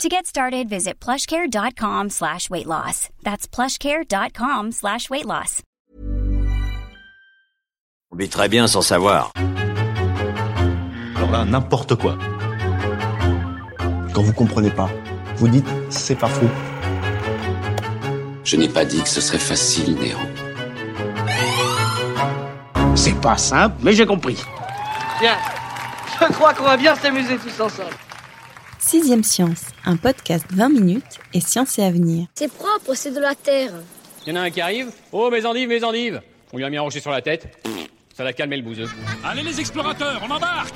To get started, visit plushcare.com slash weight loss. That's plushcare.com slash weight loss. On vit très bien sans savoir. Alors là, n'importe quoi. Quand vous comprenez pas, vous dites c'est pas faux. Je n'ai pas dit que ce serait facile, Néo. C'est pas simple, mais j'ai compris. Tiens, je crois qu'on va bien s'amuser tous ensemble. Sixième Science, un podcast 20 minutes et science et avenir. C'est propre, c'est de la terre. Il y en a un qui arrive? Oh, mes endives, mes endives On lui a mis un rocher sur la tête. Ça l'a calmé le bouseux. Allez les explorateurs, on embarque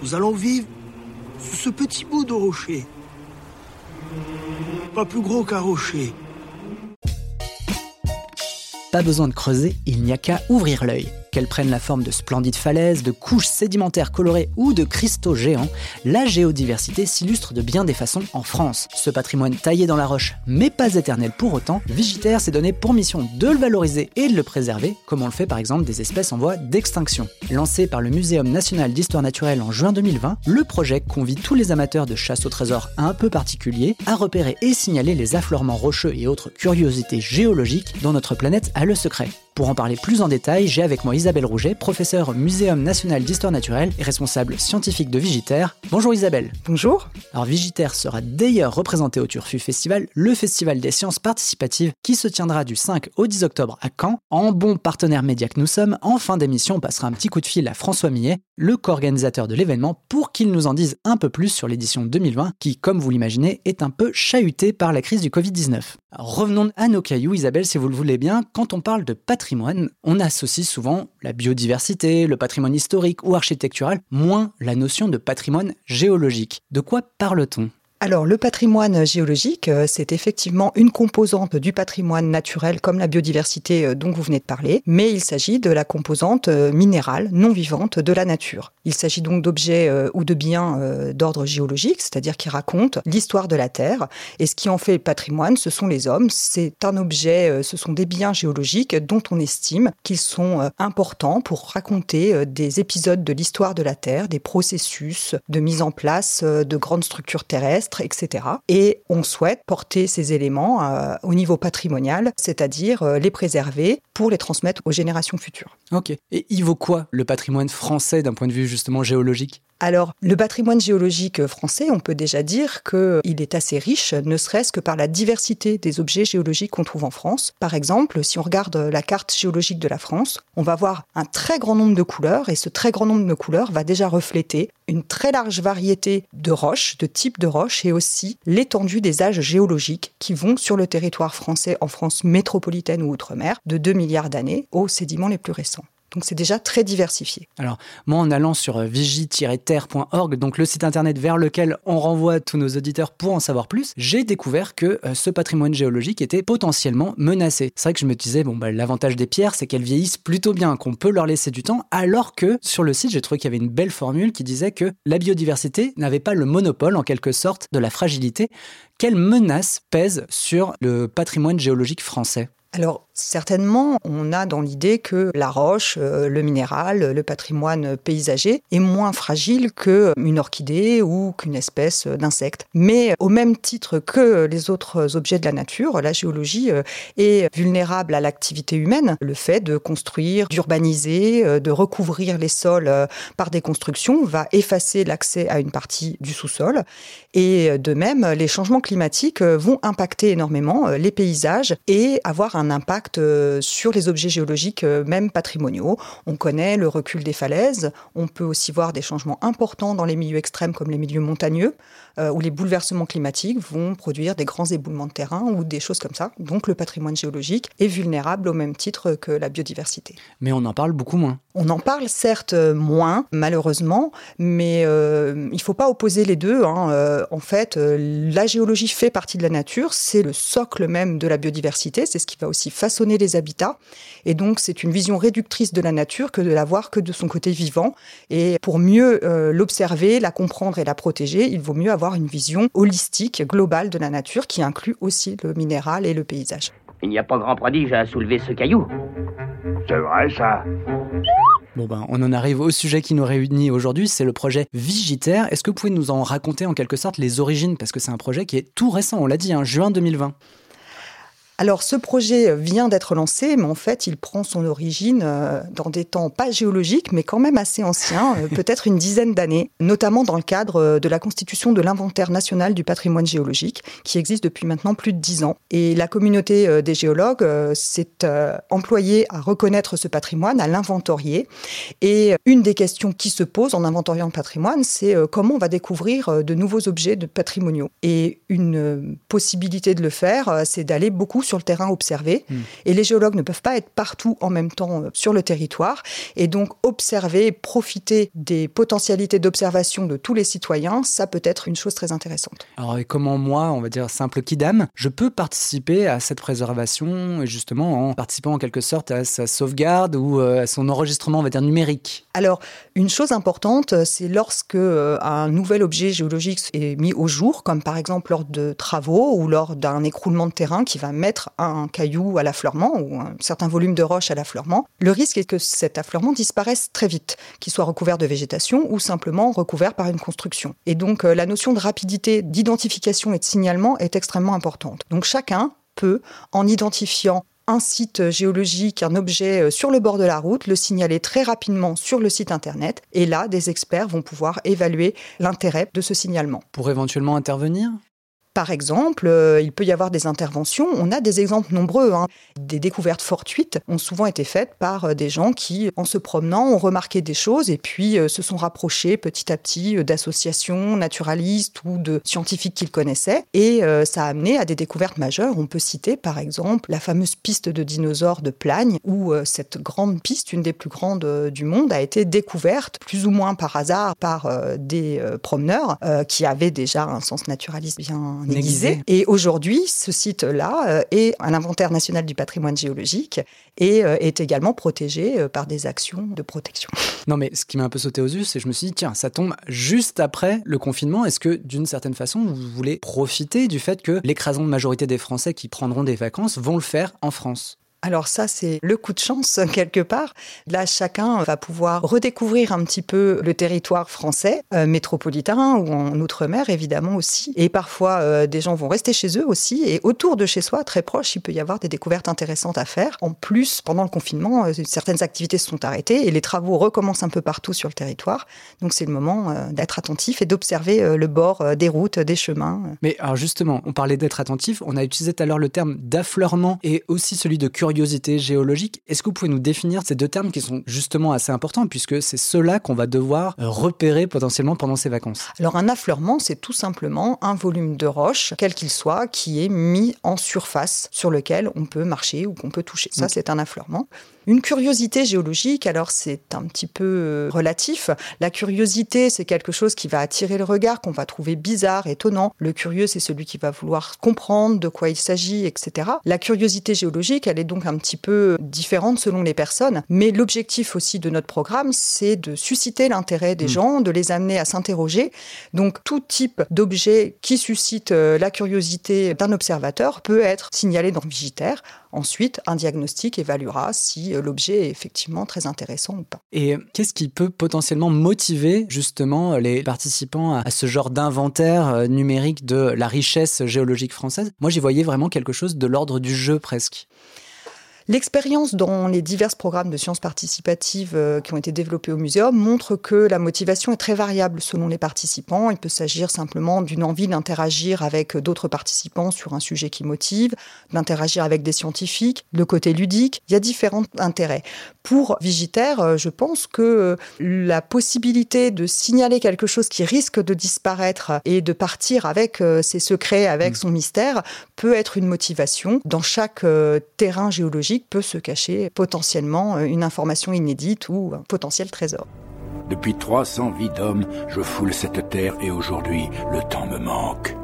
Nous allons vivre sous ce petit bout de rocher. Pas plus gros qu'un rocher. Pas besoin de creuser, il n'y a qu'à ouvrir l'œil. Qu'elles prennent la forme de splendides falaises, de couches sédimentaires colorées ou de cristaux géants, la géodiversité s'illustre de bien des façons en France. Ce patrimoine taillé dans la roche, mais pas éternel pour autant, Vigitaire s'est donné pour mission de le valoriser et de le préserver, comme on le fait par exemple des espèces en voie d'extinction. Lancé par le Muséum national d'histoire naturelle en juin 2020, le projet convie tous les amateurs de chasse au trésor un peu particuliers à repérer et signaler les affleurements rocheux et autres curiosités géologiques dont notre planète a le secret. Pour en parler plus en détail, j'ai avec moi Isabelle Rouget, professeure au Muséum national d'histoire naturelle et responsable scientifique de Vigitaire. Bonjour Isabelle. Bonjour. Alors Vigitaire sera d'ailleurs représenté au Turfu Festival, le festival des sciences participatives qui se tiendra du 5 au 10 octobre à Caen. En bon partenaire média que nous sommes, en fin d'émission, on passera un petit coup de fil à François Millet, le co-organisateur de l'événement, pour qu'il nous en dise un peu plus sur l'édition 2020 qui, comme vous l'imaginez, est un peu chahutée par la crise du Covid-19. revenons à nos cailloux, Isabelle, si vous le voulez bien. Quand on parle de patrimoine, on associe souvent la biodiversité, le patrimoine historique ou architectural, moins la notion de patrimoine géologique. De quoi parle-t-on? Alors, le patrimoine géologique, euh, c'est effectivement une composante du patrimoine naturel comme la biodiversité euh, dont vous venez de parler, mais il s'agit de la composante euh, minérale, non vivante de la nature. Il s'agit donc d'objets ou de biens d'ordre géologique, c'est-à-dire qui racontent l'histoire de la Terre. Et ce qui en fait patrimoine, ce sont les hommes. C'est un objet, ce sont des biens géologiques dont on estime qu'ils sont importants pour raconter des épisodes de l'histoire de la Terre, des processus de mise en place de grandes structures terrestres etc. Et on souhaite porter ces éléments euh, au niveau patrimonial, c'est-à-dire euh, les préserver pour les transmettre aux générations futures. Ok. Et il vaut quoi le patrimoine français d'un point de vue justement géologique? Alors, le patrimoine géologique français, on peut déjà dire qu'il est assez riche, ne serait-ce que par la diversité des objets géologiques qu'on trouve en France. Par exemple, si on regarde la carte géologique de la France, on va voir un très grand nombre de couleurs, et ce très grand nombre de couleurs va déjà refléter une très large variété de roches, de types de roches, et aussi l'étendue des âges géologiques qui vont sur le territoire français en France métropolitaine ou outre-mer de 2 milliards d'années aux sédiments les plus récents. Donc c'est déjà très diversifié. Alors moi en allant sur euh, vigi-terre.org, donc le site internet vers lequel on renvoie tous nos auditeurs pour en savoir plus, j'ai découvert que euh, ce patrimoine géologique était potentiellement menacé. C'est vrai que je me disais, bon bah, l'avantage des pierres c'est qu'elles vieillissent plutôt bien, qu'on peut leur laisser du temps, alors que sur le site j'ai trouvé qu'il y avait une belle formule qui disait que la biodiversité n'avait pas le monopole en quelque sorte de la fragilité. Quelle menace pèse sur le patrimoine géologique français alors certainement, on a dans l'idée que la roche, euh, le minéral, le patrimoine paysager est moins fragile qu'une orchidée ou qu'une espèce d'insecte. Mais au même titre que les autres objets de la nature, la géologie euh, est vulnérable à l'activité humaine. Le fait de construire, d'urbaniser, euh, de recouvrir les sols par des constructions va effacer l'accès à une partie du sous-sol. Et de même, les changements climatiques vont impacter énormément les paysages et avoir un un impact euh, sur les objets géologiques, euh, même patrimoniaux. On connaît le recul des falaises. On peut aussi voir des changements importants dans les milieux extrêmes comme les milieux montagneux, euh, où les bouleversements climatiques vont produire des grands éboulements de terrain ou des choses comme ça. Donc le patrimoine géologique est vulnérable au même titre que la biodiversité. Mais on en parle beaucoup moins. On en parle certes moins, malheureusement, mais il ne faut pas opposer les deux. Hein. en fait, la géologie fait partie de la nature, c'est le socle même de la biodiversité, c'est ce qui va aussi façonner façonner les habitats. Et donc, c'est une vision réductrice de la nature que de la voir que de son côté vivant. Et pour mieux euh, l'observer, la comprendre et la protéger, il vaut mieux avoir une vision holistique, globale de la nature qui inclut aussi le minéral et le paysage. Il n'y a pas grand prodige à soulever ce caillou. C'est vrai ça. Bon ben, on en arrive au sujet qui nous réunit aujourd'hui, c'est le projet Vigitaire. Est-ce que vous pouvez nous en raconter en quelque sorte les origines? Parce que c'est un projet qui est tout récent, on l'a dit, en hein, juin 2020. Alors ce projet vient d'être lancé, mais en fait il prend son origine euh, dans des temps pas géologiques, mais quand même assez anciens, euh, peut-être une dizaine d'années, notamment dans le cadre euh, de la constitution de l'inventaire national du patrimoine géologique, qui existe depuis maintenant plus de dix ans. Et la communauté des géologues s'est employée à reconnaître ce patrimoine, à l'inventorier. Et une des questions qui se posent en inventoriant le patrimoine, c'est comment on va découvrir de nouveaux objets de patrimoniaux. Et une possibilité de le faire, c'est d'aller beaucoup sur le terrain observer. Hmm. Et les géologues ne peuvent pas être partout en même temps euh, sur le territoire. Et donc, observer, profiter des potentialités d'observation de tous les citoyens, ça peut être une chose très intéressante. Alors, et comment moi, on va dire simple kidam, je peux participer à cette préservation, justement en participant en quelque sorte à sa sauvegarde ou euh, à son enregistrement, on va dire, numérique? Alors, une chose importante, c'est lorsque euh, un nouvel objet géologique est mis au jour, comme par exemple lors de travaux ou lors d'un écroulement de terrain qui va mettre un caillou à l'affleurement ou un certain volume de roche à l'affleurement, le risque est que cet affleurement disparaisse très vite, qu'il soit recouvert de végétation ou simplement recouvert par une construction. Et donc euh, la notion de rapidité d'identification et de signalement est extrêmement importante. Donc chacun peut, en identifiant un site géologique, un objet euh, sur le bord de la route, le signaler très rapidement sur le site internet. Et là, des experts vont pouvoir évaluer l'intérêt de ce signalement. Pour éventuellement intervenir? Par exemple, euh, il peut y avoir des interventions. On a des exemples nombreux. Hein. Des découvertes fortuites ont souvent été faites par euh, des gens qui, en se promenant, ont remarqué des choses et puis euh, se sont rapprochés petit à petit d'associations naturalistes ou de scientifiques qu'ils connaissaient. Et ça a amené à des découvertes majeures. On peut citer, par exemple, la fameuse piste de dinosaures de Plagne, où cette grande piste, une des plus grandes du monde, a été découverte plus ou moins par hasard par des promeneurs qui avaient déjà un sens naturaliste bien et aujourd'hui, ce site-là euh, est un inventaire national du patrimoine géologique et euh, est également protégé euh, par des actions de protection. Non, mais ce qui m'a un peu sauté aux yeux, c'est que je me suis dit, tiens, ça tombe juste après le confinement. Est-ce que, d'une certaine façon, vous voulez profiter du fait que l'écrasante majorité des Français qui prendront des vacances vont le faire en France? Alors ça, c'est le coup de chance quelque part. Là, chacun va pouvoir redécouvrir un petit peu le territoire français, euh, métropolitain ou en outre-mer évidemment aussi. Et parfois, euh, des gens vont rester chez eux aussi. Et autour de chez soi, très proche, il peut y avoir des découvertes intéressantes à faire. En plus, pendant le confinement, euh, certaines activités se sont arrêtées et les travaux recommencent un peu partout sur le territoire. Donc c'est le moment d'être attentif et d'observer le bord des routes, des chemins. Mais alors justement, on parlait d'être attentif. On a utilisé tout à l'heure le terme d'affleurement et aussi celui de curiosité curiosité géologique. Est-ce que vous pouvez nous définir ces deux termes qui sont justement assez importants puisque c'est cela qu'on va devoir euh, repérer potentiellement pendant ces vacances? Alors un affleurement, c'est tout simplement un volume de roche, quel qu'il soit, qui est mis en surface sur lequel on peut marcher ou qu'on peut toucher. Ça, c'est un affleurement. Une curiosité géologique, alors c'est un petit peu euh, relatif. La curiosité, c'est quelque chose qui va attirer le regard, qu'on va trouver bizarre, étonnant. Le curieux, c'est celui qui va vouloir comprendre de quoi il s'agit, etc. La curiosité géologique, elle est donc un petit peu différente selon les personnes. Mais l'objectif aussi de notre programme, c'est de susciter l'intérêt des hmm. gens, de les amener à s'interroger. Donc tout type d'objet qui suscite euh, la curiosité d'un observateur peut être signalé dans Vigitaire Ensuite, un diagnostic évaluera si euh, l'objet est effectivement très intéressant ou pas. Et qu'est-ce qui peut potentiellement motiver justement les participants à ce genre d'inventaire euh, numérique de la richesse géologique française? Moi, j'y voyais vraiment quelque chose de l'ordre du jeu presque. L'expérience dans les divers programmes de sciences participatives euh, qui ont été développés au muséum montre que la motivation est très variable selon les participants. Il peut s'agir simplement d'une envie d'interagir avec d'autres participants sur un sujet qui motive, d'interagir avec des scientifiques, le côté ludique. Il y a différents intérêts. Pour Vigitaire, euh, je pense que euh, la possibilité de signaler quelque chose qui risque de disparaître et de partir avec ses secrets, avec mm. son mystère, peut être une motivation. Dans chaque terrain géologique, peut se cacher potentiellement euh, une information inédite ou un potentiel trésor. Depuis 300 vies d'hommes, je foule cette terre et aujourd'hui, le temps me manque.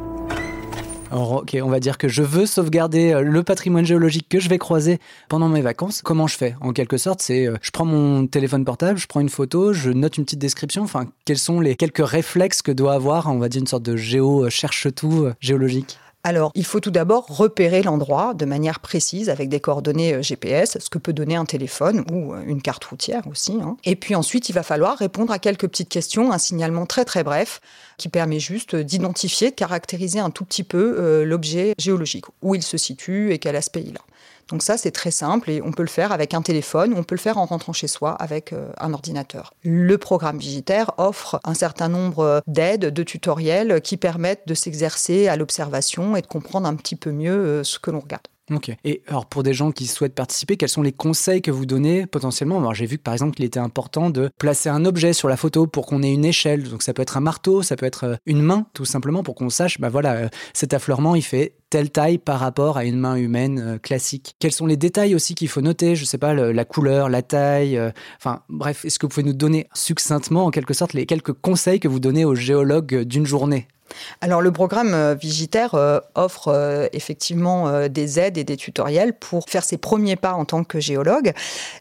Alors, ok, on va dire que je veux sauvegarder euh, le patrimoine géologique que je vais croiser pendant mes vacances. Comment je fais? En quelque sorte, c'est euh, je prends mon téléphone portable, je prends une photo, je note une petite description. Enfin, quels sont les quelques réflexes que doit avoir, on va dire, une sorte de géo cherche-tout géologique? Alors, il faut tout d'abord repérer l'endroit de manière précise avec des coordonnées euh, GPS, ce que peut donner un téléphone ou euh, une carte routière aussi. Hein. Et puis ensuite, il va falloir répondre à quelques petites questions, un signalement très très bref qui permet juste d'identifier, de caractériser un tout petit peu euh, l'objet géologique, où il se situe et quel aspect il a. Donc ça, c'est très simple et on peut le faire avec un téléphone, on peut le faire en rentrant chez soi avec euh, un ordinateur. Le programme Vigitaire offre un certain nombre d'aides, de tutoriels qui permettent de s'exercer à l'observation et de comprendre un petit peu mieux euh, ce que l'on regarde. Ok. Et alors pour des gens qui souhaitent participer, quels sont les conseils que vous donnez potentiellement? Alors j'ai vu que par exemple il était important de placer un objet sur la photo pour qu'on ait une échelle. Donc ça peut être un marteau, ça peut être euh, une main tout simplement pour qu'on sache, bah voilà, euh, cet affleurement il fait telle taille par rapport à une main humaine euh, classique. Quels sont les détails aussi qu'il faut noter? Je sais pas, la couleur, la taille. enfin bref, est-ce que vous pouvez nous donner succinctement en quelque sorte les quelques conseils que vous donnez aux géologues d'une journée? Alors le programme euh, Vigitaire euh, offre euh, effectivement des aides et des tutoriels pour faire ses premiers pas en tant que géologue.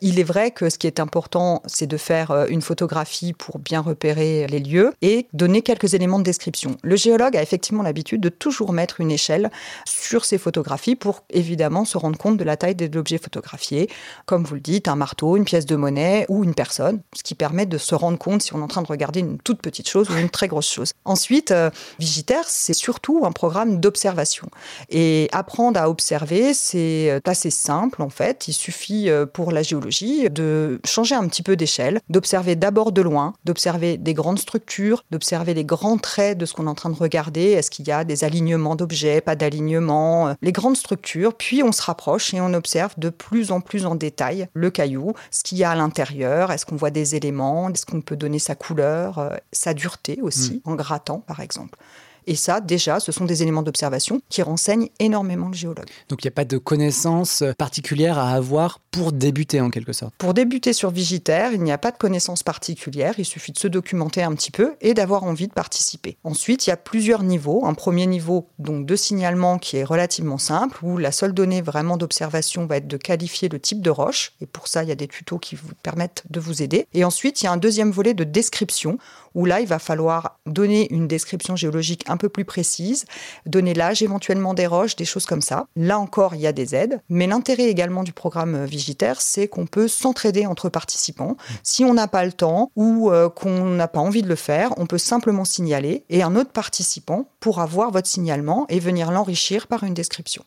Il est vrai que ce qui est important, c'est de faire une photographie pour bien repérer les lieux et donner quelques éléments de description. Le géologue a effectivement l'habitude de toujours mettre une échelle sur ses photographies pour évidemment se rendre compte de la taille de l'objet photographié, comme vous le dites, un marteau, une pièce de monnaie ou une personne, ce qui permet de se rendre compte si on est en train de regarder une toute petite chose ou une très grosse chose. Ensuite, Vigitaire, c'est surtout un programme d'observation. Et apprendre à observer, c'est euh, assez simple en fait. Il suffit euh, pour la géologie de changer un petit peu d'échelle, d'observer d'abord de loin, d'observer des grandes structures, d'observer les grands traits de ce qu'on est en train de regarder. Est-ce qu'il y a des alignements d'objets, pas d'alignement, euh, les grandes structures. Puis on se rapproche et on observe de plus en plus en détail le caillou, ce qu'il y a à l'intérieur. Est-ce qu'on voit des éléments? Est-ce qu'on peut donner sa couleur, sa dureté aussi, hmm. en grattant par exemple? Et ça, déjà, ce sont des éléments d'observation qui renseignent énormément le géologue. Donc il n'y a pas de connaissances particulières à avoir pour débuter en quelque sorte Pour débuter sur Vigitaire, il n'y a pas de connaissances particulières, il suffit de se documenter un petit peu et d'avoir envie de participer. Ensuite, il y a plusieurs niveaux. Un premier niveau donc de signalement qui est relativement simple, où la seule donnée vraiment d'observation va être de qualifier le type de roche, et pour ça, il y a des tutos qui vous permettent de vous aider. Et ensuite, il y a un deuxième volet de description, où là, il va falloir donner une description géologique un peu plus précise, donner l'âge éventuellement des roches, des choses comme ça. Là encore, il y a des aides. Mais l'intérêt également du programme Vigitaire, c'est qu'on peut s'entraider entre participants. Si on n'a pas le temps ou euh, qu'on n'a pas envie de le faire, on peut simplement signaler et un autre participant pourra voir votre signalement et venir l'enrichir par une description.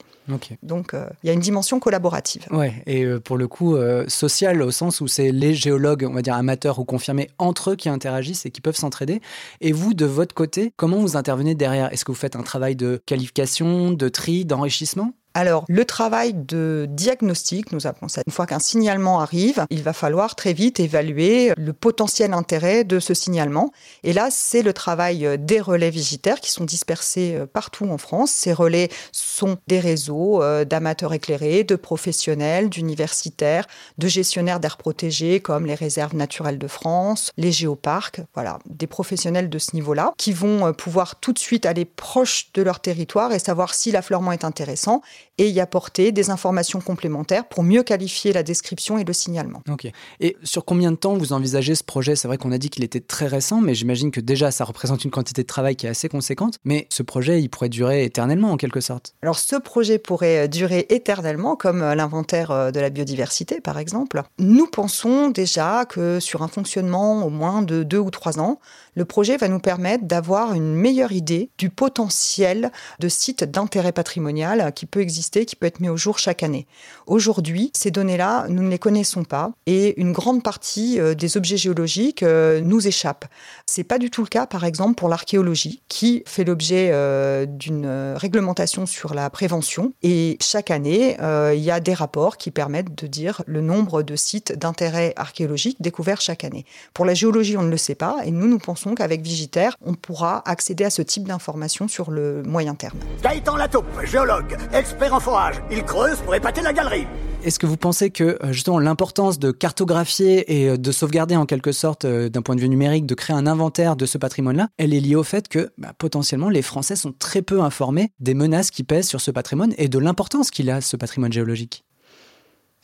Donc, euh, il y a une dimension collaborative. Ouais, et euh, pour le coup, euh, social au sens où c'est les géologues, on va dire amateurs ou confirmés, entre eux qui interagissent et qui peuvent s'entraider. Et vous, de votre côté, comment vous intervenez derrière? Est-ce que vous faites un travail de qualification, de tri, d'enrichissement? Alors, le travail de diagnostic, nous appelons ça, une fois qu'un signalement arrive, il va falloir très vite évaluer le potentiel intérêt de ce signalement. Et là, c'est le travail des relais vigitaires qui sont dispersés euh, partout en France. Ces relais sont des réseaux euh, d'amateurs éclairés, de professionnels, d'universitaires, de gestionnaires d'aires protégées comme les réserves naturelles de France, les géoparcs, voilà, des professionnels de ce niveau-là qui vont euh, pouvoir tout de suite aller proche de leur territoire et savoir si l'affleurement est intéressant et y apporter des informations complémentaires pour mieux qualifier la description et le signalement. Ok. Et sur combien de temps vous envisagez ce projet? C'est vrai qu'on a dit qu'il était très récent, mais j'imagine que déjà ça représente une quantité de travail qui est assez conséquente. Mais ce projet, il pourrait durer éternellement en quelque sorte. Alors ce projet pourrait euh, durer éternellement, comme euh, l'inventaire euh, de la biodiversité par exemple. Nous pensons déjà que sur un fonctionnement au moins de deux ou trois ans, le projet va nous permettre d'avoir une meilleure idée du potentiel de sites d'intérêt patrimonial qui peut exister, qui peut être mis au jour chaque année. Aujourd'hui, ces données-là, nous ne les connaissons pas et une grande partie euh, des objets géologiques euh, nous échappent. C'est pas du tout le cas, par exemple, pour l'archéologie, qui fait l'objet euh, d'une réglementation sur la prévention. Et chaque année, il y a des rapports qui permettent de dire le nombre de sites d'intérêt archéologique découverts chaque année. Pour la géologie, on ne le sait pas et nous, nous pensons qu'avec Vigitaire, on pourra accéder à ce type d'informations sur le moyen terme. Gaëtan Lataupe, géologue, experts en forage. Ils creusent pour épater la galerie. Est-ce que vous pensez que euh, justement l'importance de cartographier et euh, de sauvegarder en quelque sorte euh, d'un point de vue numérique, de créer un inventaire de ce patrimoine-là, elle est liée au fait que bah, potentiellement les Français sont très peu informés des menaces qui pèsent sur ce patrimoine et de l'importance qu'il a ce patrimoine géologique?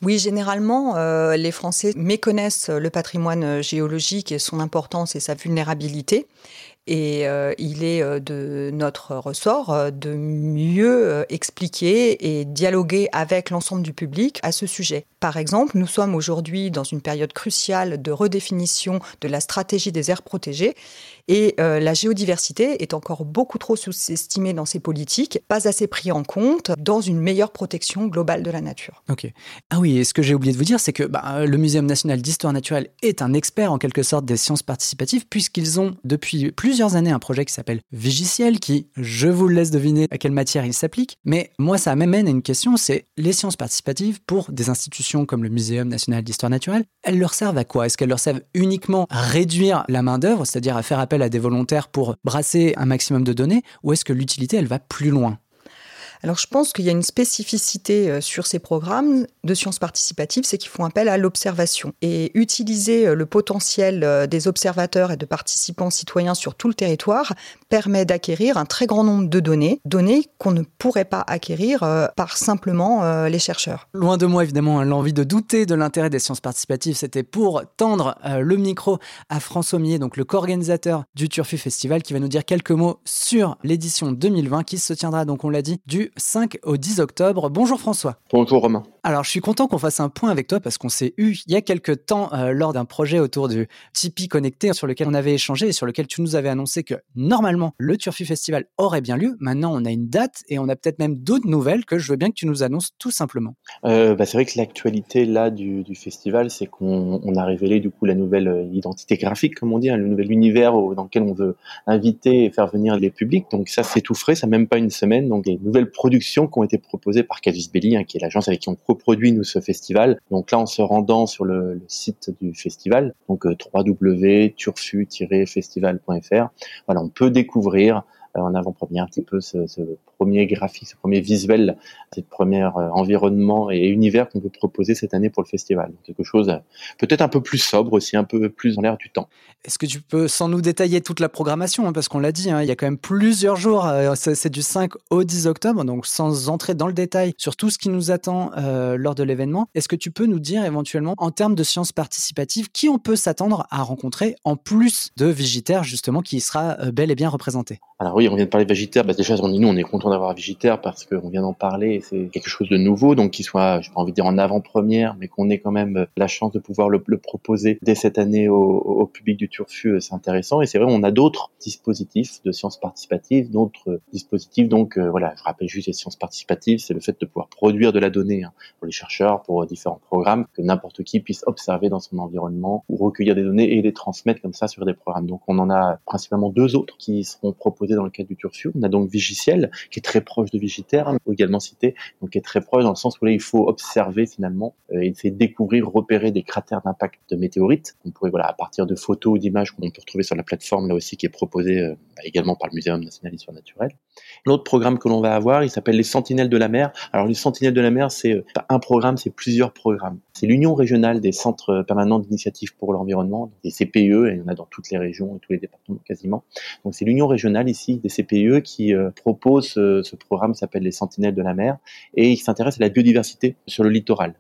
Oui, généralement, les Français méconnaissent le patrimoine géologique et son importance et sa vulnérabilité. Et euh, il est euh, de notre ressort euh, de mieux expliquer et dialoguer avec l'ensemble du public à ce sujet. Par exemple, nous sommes aujourd'hui dans une période cruciale de redéfinition de la stratégie des aires protégées et la géodiversité est encore beaucoup trop sous-estimée dans ces politiques, pas assez pris en compte dans une meilleure protection globale de la nature. Ok. Ah oui, et ce que j'ai oublié de vous dire, c'est que bah, le Muséum national d'histoire naturelle est un expert en quelque sorte des sciences participatives puisqu'ils ont depuis plus plusieurs années un projet qui s'appelle Vigiciel, qui, je vous laisse deviner à quelle matière il s'applique. Mais moi, ça m'amène à une question, c'est les sciences participatives pour des institutions comme le Muséum national d'histoire naturelle, elles leur servent à quoi? Est-ce qu'elles leur servent uniquement à réduire la main-d'œuvre, c'est-à-dire à faire appel à des volontaires pour brasser un maximum de données, ou est-ce que l'utilité, elle va plus loin? Alors je pense qu'il y a une spécificité euh, sur ces programmes de sciences participatives, c'est qu'ils font appel à l'observation. Et utiliser euh, le potentiel euh, des observateurs et de participants citoyens sur tout le territoire permet d'acquérir un très grand nombre de données, données qu'on ne pourrait pas acquérir par simplement les chercheurs. Loin de moi évidemment hein, l'envie de douter de l'intérêt des sciences participatives, c'était pour tendre le micro à François Millet, donc le co-organisateur du Turfu Festival, qui va nous dire quelques mots sur l'édition 2020 qui se tiendra donc on l'a dit du 5 au 10 octobre. Bonjour François. Bonjour Romain. Alors je suis content qu'on fasse un point avec toi parce qu'on s'est eu il y a quelques temps euh, lors d'un projet autour du Tipeee connecté sur lequel on avait échangé et sur lequel tu nous avais annoncé que normalement le Turfu Festival aurait bien lieu. Maintenant on a une date et on a peut-être même d'autres nouvelles que je veux bien que tu nous annonces tout simplement. Euh, bah, c'est vrai que l'actualité là du, festival c'est qu'on a révélé du coup la nouvelle euh, identité graphique comme on dit, hein, le nouvel univers dans lequel on veut inviter et faire venir les publics. Donc ça c'est tout frais, ça même pas une semaine. Donc les nouvelles productions qui ont été proposées par Casus Belli, hein, qui est l'agence avec qui on coproduit nous ce festival. Donc là, en se rendant sur le, site du festival, donc euh, www.turfu-festival.fr, voilà, on peut découvrir euh, en avant-première un petit peu ce, ce, premier graphique, ce premier visuel, ce premier euh, environnement et univers qu'on peut proposer cette année pour le festival. quelque chose euh, peut-être un peu plus sobre aussi, un peu plus en l'air du temps. Est-ce que tu peux sans nous détailler toute la programmation, hein, parce qu'on l'a dit, hein, il y a quand même plusieurs jours, c'est du 5 au 10 octobre, donc sans entrer dans le détail sur tout ce qui nous attend lors de l'événement, est-ce que tu peux nous dire éventuellement en termes de sciences participatives qui on peut s'attendre à rencontrer en plus de Vigitaire justement qui sera bel et bien représenté? Alors oui, on vient de parler de Végitaire. Bah, déjà, nous, on est content d'avoir Végitaire parce qu'on vient d'en parler. C'est quelque chose de nouveau, donc qu'il soit, je pas envie de dire en avant-première, mais qu'on ait quand même euh, la chance de pouvoir le, proposer dès cette année au, public du Turfu, euh, c'est intéressant. Et c'est vrai, on a d'autres dispositifs de sciences participatives, d'autres dispositifs. Donc euh, voilà, je rappelle juste les sciences participatives, c'est le fait de pouvoir produire de la donnée hein, pour les chercheurs, pour différents programmes, que n'importe qui puisse observer dans son environnement ou recueillir des données et les transmettre comme ça sur des programmes. Donc on en a principalement deux autres qui seront proposés dans le cadre du Turfu. On a donc Vigiciel, qui est très proche de Vigitaire, hein, également cité, donc qui est très proche dans le sens où là, il faut observer finalement euh, essayer de découvrir, repérer des cratères d'impact de météorites. On pourrait, voilà, à partir de photos ou d'images qu'on peut retrouver sur la plateforme là aussi, qui est proposée euh, également par le Muséum national d'histoire naturelle. L'autre programme que l'on va avoir, il s'appelle les Sentinelles de la mer. Alors les Sentinelles de la mer, c'est euh, pas un programme, c'est plusieurs programmes. C'est l'Union régionale des centres permanents d'initiative pour l'environnement, des CPE, et il y en a dans toutes les régions et tous les départements quasiment. Donc c'est l'Union régionale ici des CPE qui euh, propose ce, programme qui s'appelle les Sentinelles de la mer et il s'intéresse à la biodiversité sur le littoral.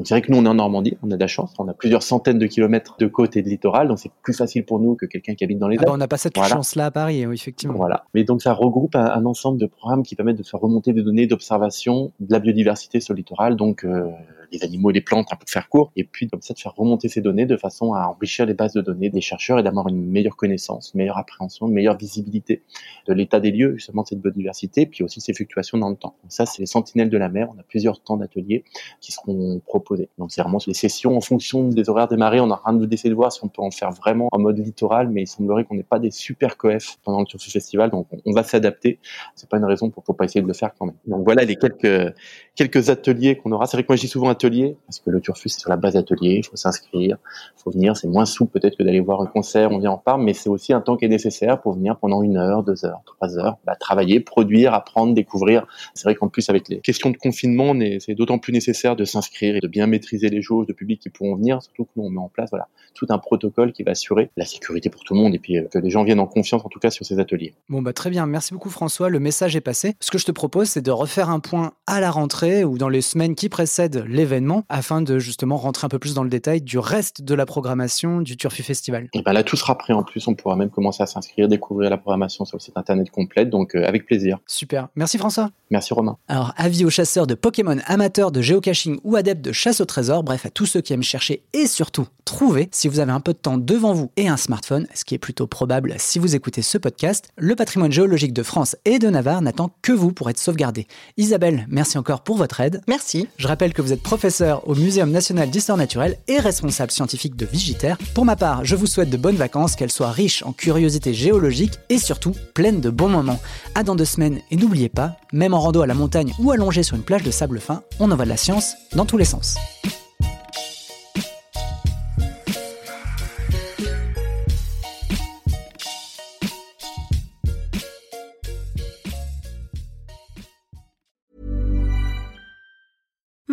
Donc c'est vrai que nous on est en Normandie, on a de la chance, on a plusieurs centaines de kilomètres de côte et de littoral, donc c'est plus facile pour nous que quelqu'un qui habite dans les ah bah, on n'a pas cette chance-là à Paris, effectivement. Voilà. Mais donc ça regroupe un, ensemble de programmes qui permettent de faire remonter des données d'observation de la biodiversité sur le littoral, donc euh, les animaux et les plantes, un peu de faire court, et puis comme ça de faire remonter ces données de façon à enrichir les bases de données des chercheurs et d'avoir une meilleure connaissance, une meilleure appréhension, une meilleure visibilité de l'état des lieux justement de cette biodiversité, puis aussi ses fluctuations dans le temps. Donc ça, c'est les sentinelles de la mer. On a plusieurs temps d'ateliers qui seront proposés. Donc c'est vraiment des sessions en fonction des horaires des marées. On est en train d'essayer de voir si on peut en faire vraiment en mode littoral, mais il semblerait qu'on n'ait pas des super coef pendant le Turfu Festival, donc on va s'adapter. C'est pas une raison pour, pour pas essayer de le faire quand même. Donc voilà les quelques quelques ateliers qu'on aura. C'est vrai que moi je dis souvent atelier parce que le Turfu c'est sur la base atelier. Il faut s'inscrire, il faut venir. C'est moins souple peut-être que d'aller voir un concert. On vient en parle, mais c'est aussi un temps qui est nécessaire pour venir pendant une heure, deux heures, trois heures, bah, travailler, produire, apprendre, découvrir. C'est vrai qu'en plus avec les questions de confinement, c'est d'autant plus nécessaire de s'inscrire et de bien maîtriser les jauges de public qui pourront venir. Surtout que nous on met en place voilà tout un protocole qui va assurer la sécurité pour tout le monde et puis euh, que les gens viennent en confiance en tout cas sur ces ateliers. Bon bah très bien, merci beaucoup François. Le message est passé. Ce que je te propose, c'est de refaire un point à la rentrée ou dans les semaines qui précèdent l'événement afin de justement rentrer un peu plus dans le détail du reste de la programmation du Turfu Festival. Et ben là tout sera prêt en plus. On pourra même commencer à s'inscrire, découvrir la programmation sur le site internet complète. Donc euh, avec plaisir. Super. Merci François. Merci Romain. Alors avis aux chasseurs de Pokémon amateurs de géocaching ou adeptes de chasse au trésor, bref à tous ceux qui aiment chercher et surtout trouver, si vous avez un peu de temps devant vous et un smartphone, ce qui est plutôt probable si vous écoutez ce podcast, le patrimoine géologique de France et de Navarre n'attend que vous pour être sauvegardé. Isabelle, merci encore pour votre aide. Merci. Je rappelle que vous êtes professeur au Muséum national d'histoire naturelle et responsable scientifique de Vigitaire. Pour ma part, je vous souhaite de bonnes vacances, qu'elles soient riches en curiosités géologiques et surtout pleines de bons moments. À dans deux semaines et n'oubliez pas, même en rando à la montagne ou allongé sur une plage de sable fin, on envoie de la science dans tous les sens.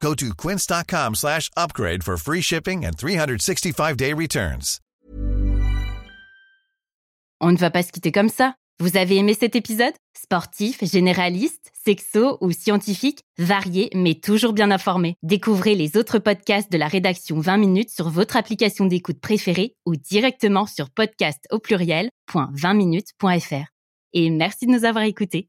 Go to quince.com slash upgrade for free shipping and 365-day returns. On ne va pas se quitter comme ça. Vous avez aimé cet épisode? Sportif, généraliste, sexo ou scientifique, varié mais toujours bien informé. Découvrez les autres podcasts de la rédaction 20 minutes sur votre application d'écoute préférée ou directement sur podcast au pluriel.20minutes.fr. Et merci de nous avoir écoutés.